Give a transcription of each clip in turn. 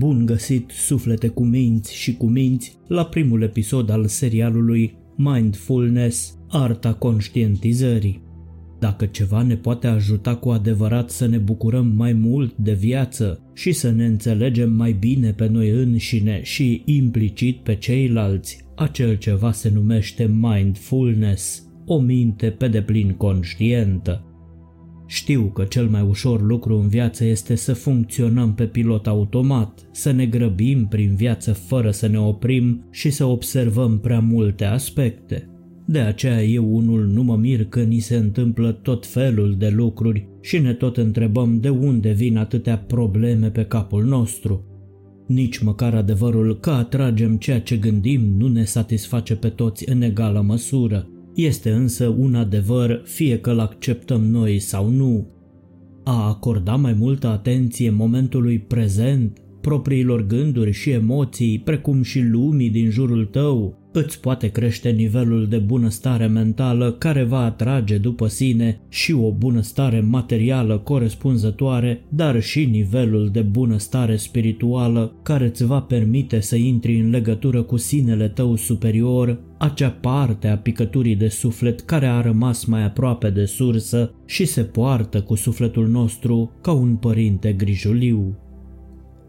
Bun găsit, suflete cu minți și cu minți, la primul episod al serialului Mindfulness, Arta Conștientizării. Dacă ceva ne poate ajuta cu adevărat să ne bucurăm mai mult de viață și să ne înțelegem mai bine pe noi înșine și implicit pe ceilalți, acel ceva se numește mindfulness, o minte pe deplin conștientă. Știu că cel mai ușor lucru în viață este să funcționăm pe pilot automat, să ne grăbim prin viață fără să ne oprim și să observăm prea multe aspecte. De aceea eu unul nu mă mir că ni se întâmplă tot felul de lucruri și ne tot întrebăm de unde vin atâtea probleme pe capul nostru. Nici măcar adevărul că atragem ceea ce gândim nu ne satisface pe toți în egală măsură. Este însă un adevăr fie că îl acceptăm noi sau nu. A acorda mai multă atenție momentului prezent, propriilor gânduri și emoții, precum și lumii din jurul tău, îți poate crește nivelul de bunăstare mentală care va atrage după sine și o bunăstare materială corespunzătoare, dar și nivelul de bunăstare spirituală care îți va permite să intri în legătură cu sinele tău superior, acea parte a picăturii de suflet care a rămas mai aproape de sursă și se poartă cu sufletul nostru ca un părinte grijuliu.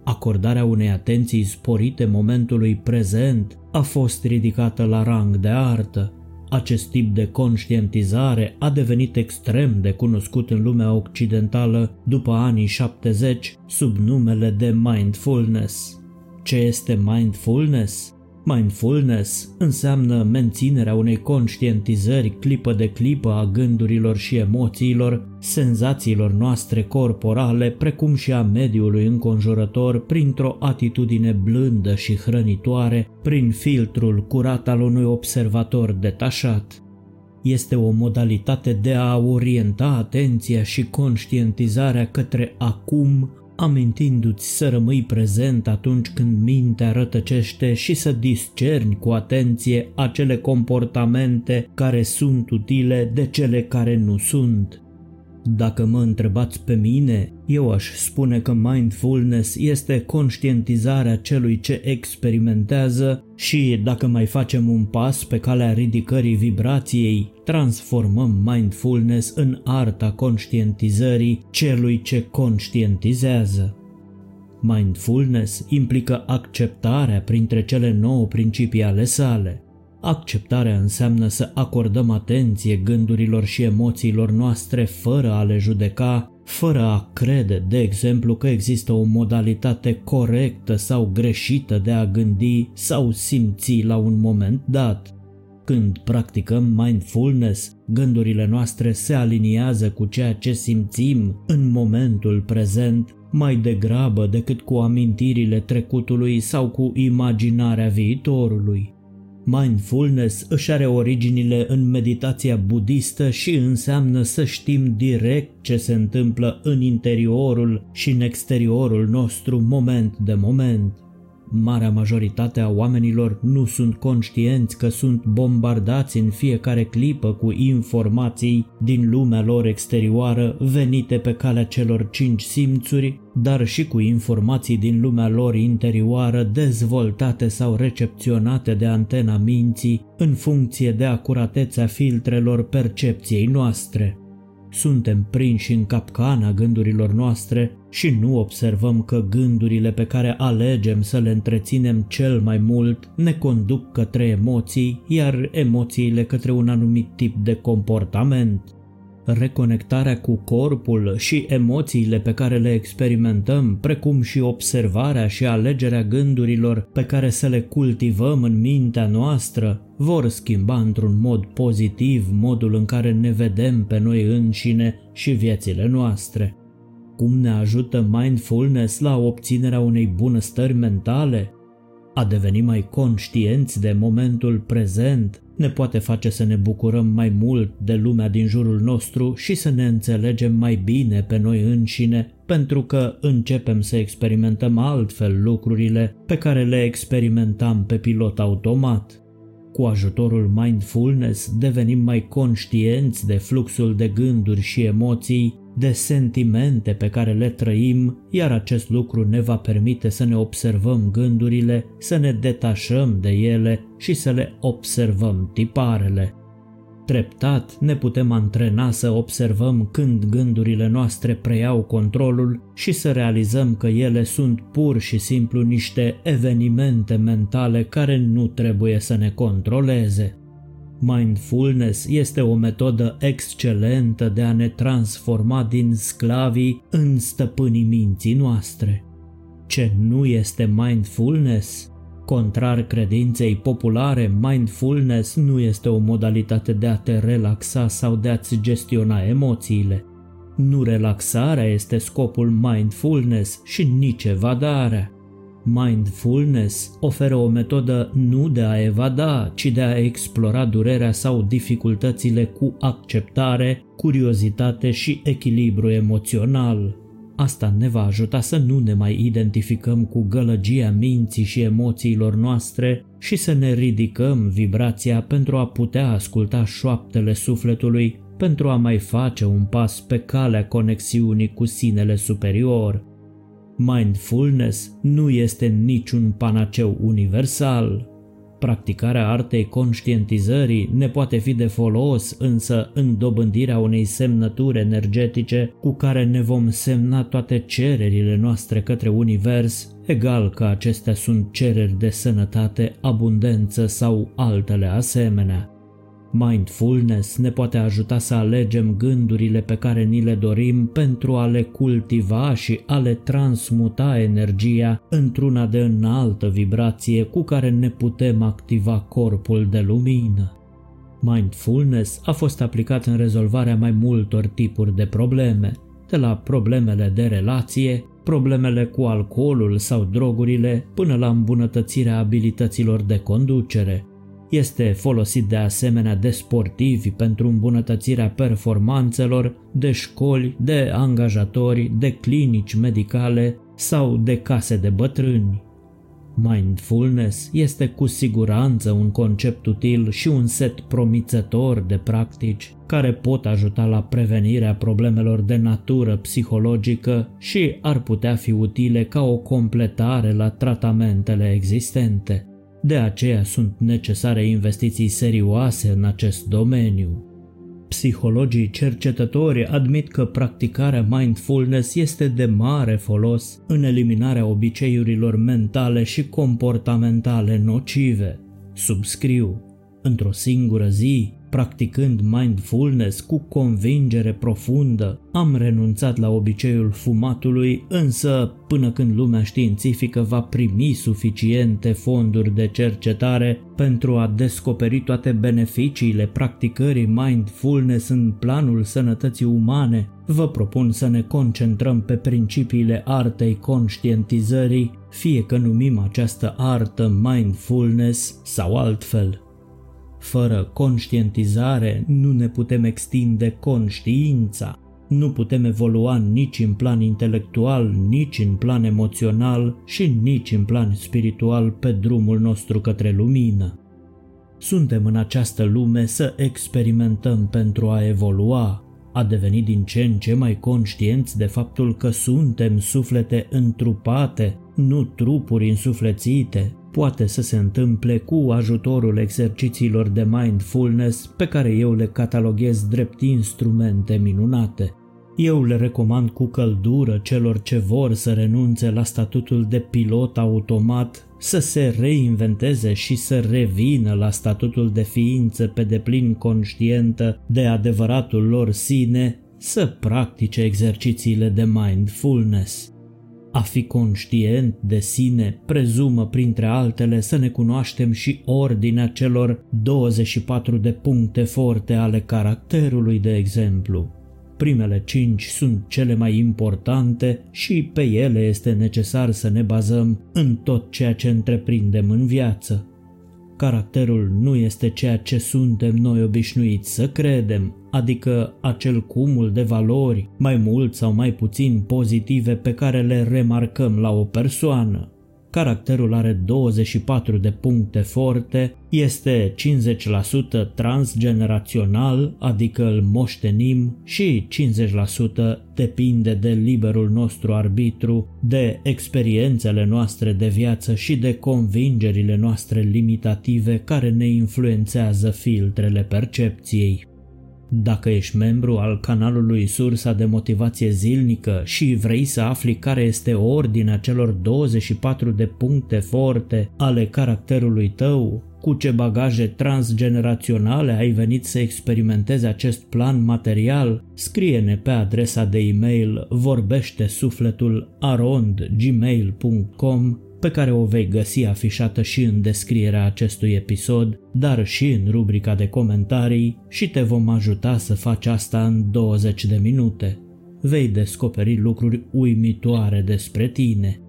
Acordarea unei atenții sporite momentului prezent a fost ridicată la rang de artă. Acest tip de conștientizare a devenit extrem de cunoscut în lumea occidentală după anii 70 sub numele de mindfulness. Ce este mindfulness? Mindfulness înseamnă menținerea unei conștientizări clipă de clipă a gândurilor și emoțiilor, senzațiilor noastre corporale, precum și a mediului înconjurător printr-o atitudine blândă și hrănitoare, prin filtrul curat al unui observator detașat. Este o modalitate de a orienta atenția și conștientizarea către acum, amintindu-ți să rămâi prezent atunci când mintea rătăcește și să discerni cu atenție acele comportamente care sunt utile de cele care nu sunt. Dacă mă întrebați pe mine, eu aș spune că mindfulness este conștientizarea celui ce experimentează și dacă mai facem un pas pe calea ridicării vibrației, transformăm mindfulness în arta conștientizării celui ce conștientizează. Mindfulness implică acceptarea printre cele nouă principii ale sale – Acceptarea înseamnă să acordăm atenție gândurilor și emoțiilor noastre fără a le judeca, fără a crede, de exemplu, că există o modalitate corectă sau greșită de a gândi sau simți la un moment dat. Când practicăm mindfulness, gândurile noastre se aliniază cu ceea ce simțim în momentul prezent mai degrabă decât cu amintirile trecutului sau cu imaginarea viitorului. Mindfulness își are originile în meditația budistă și înseamnă să știm direct ce se întâmplă în interiorul și în exteriorul nostru moment de moment. Marea majoritate a oamenilor nu sunt conștienți că sunt bombardați în fiecare clipă cu informații din lumea lor exterioară venite pe calea celor cinci simțuri, dar și cu informații din lumea lor interioară dezvoltate sau recepționate de antena minții în funcție de acuratețea filtrelor percepției noastre. Suntem prinși în capcana gândurilor noastre și nu observăm că gândurile pe care alegem să le întreținem cel mai mult ne conduc către emoții, iar emoțiile către un anumit tip de comportament. Reconectarea cu corpul și emoțiile pe care le experimentăm, precum și observarea și alegerea gândurilor pe care să le cultivăm în mintea noastră, vor schimba într-un mod pozitiv modul în care ne vedem pe noi înșine și viețile noastre. Cum ne ajută mindfulness la obținerea unei bunăstări mentale? A deveni mai conștienți de momentul prezent ne poate face să ne bucurăm mai mult de lumea din jurul nostru și să ne înțelegem mai bine pe noi înșine, pentru că începem să experimentăm altfel lucrurile pe care le experimentam pe pilot automat. Cu ajutorul mindfulness devenim mai conștienți de fluxul de gânduri și emoții de sentimente pe care le trăim, iar acest lucru ne va permite să ne observăm gândurile, să ne detașăm de ele și să le observăm tiparele. Treptat ne putem antrena să observăm când gândurile noastre preiau controlul și să realizăm că ele sunt pur și simplu niște evenimente mentale care nu trebuie să ne controleze. Mindfulness este o metodă excelentă de a ne transforma din sclavii în stăpânii minții noastre. Ce nu este mindfulness? Contrar credinței populare, mindfulness nu este o modalitate de a te relaxa sau de a-ți gestiona emoțiile. Nu relaxarea este scopul mindfulness și nici evadarea. Mindfulness oferă o metodă nu de a evada, ci de a explora durerea sau dificultățile cu acceptare, curiozitate și echilibru emoțional. Asta ne va ajuta să nu ne mai identificăm cu gălăgia minții și emoțiilor noastre și să ne ridicăm vibrația pentru a putea asculta șoaptele sufletului, pentru a mai face un pas pe calea conexiunii cu sinele superior. Mindfulness nu este niciun panaceu universal, Practicarea artei conștientizării ne poate fi de folos însă în dobândirea unei semnături energetice cu care ne vom semna toate cererile noastre către univers, egal că acestea sunt cereri de sănătate, abundență sau altele asemenea. Mindfulness ne poate ajuta să alegem gândurile pe care ni le dorim pentru a le cultiva și a le transmuta energia într-una de înaltă vibrație cu care ne putem activa corpul de lumină. Mindfulness a fost aplicat în rezolvarea mai multor tipuri de probleme, de la problemele de relație, problemele cu alcoolul sau drogurile, până la îmbunătățirea abilităților de conducere – este folosit de asemenea de sportivi pentru îmbunătățirea performanțelor, de școli, de angajatori, de clinici medicale sau de case de bătrâni. Mindfulness este cu siguranță un concept util și un set promițător de practici care pot ajuta la prevenirea problemelor de natură psihologică și ar putea fi utile ca o completare la tratamentele existente. De aceea sunt necesare investiții serioase în acest domeniu. Psihologii cercetători admit că practicarea mindfulness este de mare folos în eliminarea obiceiurilor mentale și comportamentale nocive. Subscriu. Într-o singură zi, Practicând mindfulness cu convingere profundă, am renunțat la obiceiul fumatului, însă până când lumea științifică va primi suficiente fonduri de cercetare pentru a descoperi toate beneficiile practicării mindfulness în planul sănătății umane, vă propun să ne concentrăm pe principiile artei conștientizării, fie că numim această artă mindfulness sau altfel. Fără conștientizare nu ne putem extinde conștiința, nu putem evolua nici în plan intelectual, nici în plan emoțional și nici în plan spiritual pe drumul nostru către lumină. Suntem în această lume să experimentăm pentru a evolua, a deveni din ce în ce mai conștienți de faptul că suntem suflete întrupate, nu trupuri însuflețite, poate să se întâmple cu ajutorul exercițiilor de mindfulness pe care eu le cataloghez drept instrumente minunate. Eu le recomand cu căldură celor ce vor să renunțe la statutul de pilot automat, să se reinventeze și să revină la statutul de ființă pe deplin conștientă de adevăratul lor sine, să practice exercițiile de mindfulness. A fi conștient de sine prezumă, printre altele, să ne cunoaștem și ordinea celor 24 de puncte forte ale caracterului, de exemplu. Primele cinci sunt cele mai importante și pe ele este necesar să ne bazăm în tot ceea ce întreprindem în viață. Caracterul nu este ceea ce suntem noi obișnuiți să credem, adică acel cumul de valori, mai mult sau mai puțin pozitive pe care le remarcăm la o persoană. Caracterul are 24 de puncte forte, este 50% transgenerațional, adică îl moștenim, și 50% depinde de liberul nostru arbitru, de experiențele noastre de viață și de convingerile noastre limitative care ne influențează filtrele percepției. Dacă ești membru al canalului Sursa de Motivație Zilnică și vrei să afli care este ordinea celor 24 de puncte forte ale caracterului tău, cu ce bagaje transgeneraționale ai venit să experimentezi acest plan material, scrie-ne pe adresa de e-mail vorbește sufletul arond.gmail.com pe care o vei găsi afișată și în descrierea acestui episod, dar și în rubrica de comentarii și te vom ajuta să faci asta în 20 de minute. Vei descoperi lucruri uimitoare despre tine.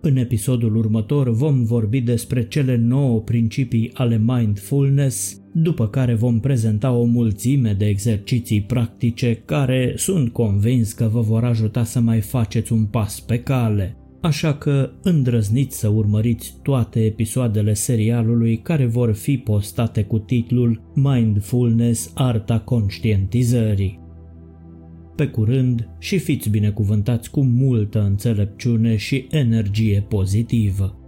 În episodul următor vom vorbi despre cele nouă principii ale mindfulness, după care vom prezenta o mulțime de exerciții practice care sunt convins că vă vor ajuta să mai faceți un pas pe cale așa că îndrăzniți să urmăriți toate episoadele serialului care vor fi postate cu titlul Mindfulness Arta Conștientizării. Pe curând și fiți binecuvântați cu multă înțelepciune și energie pozitivă.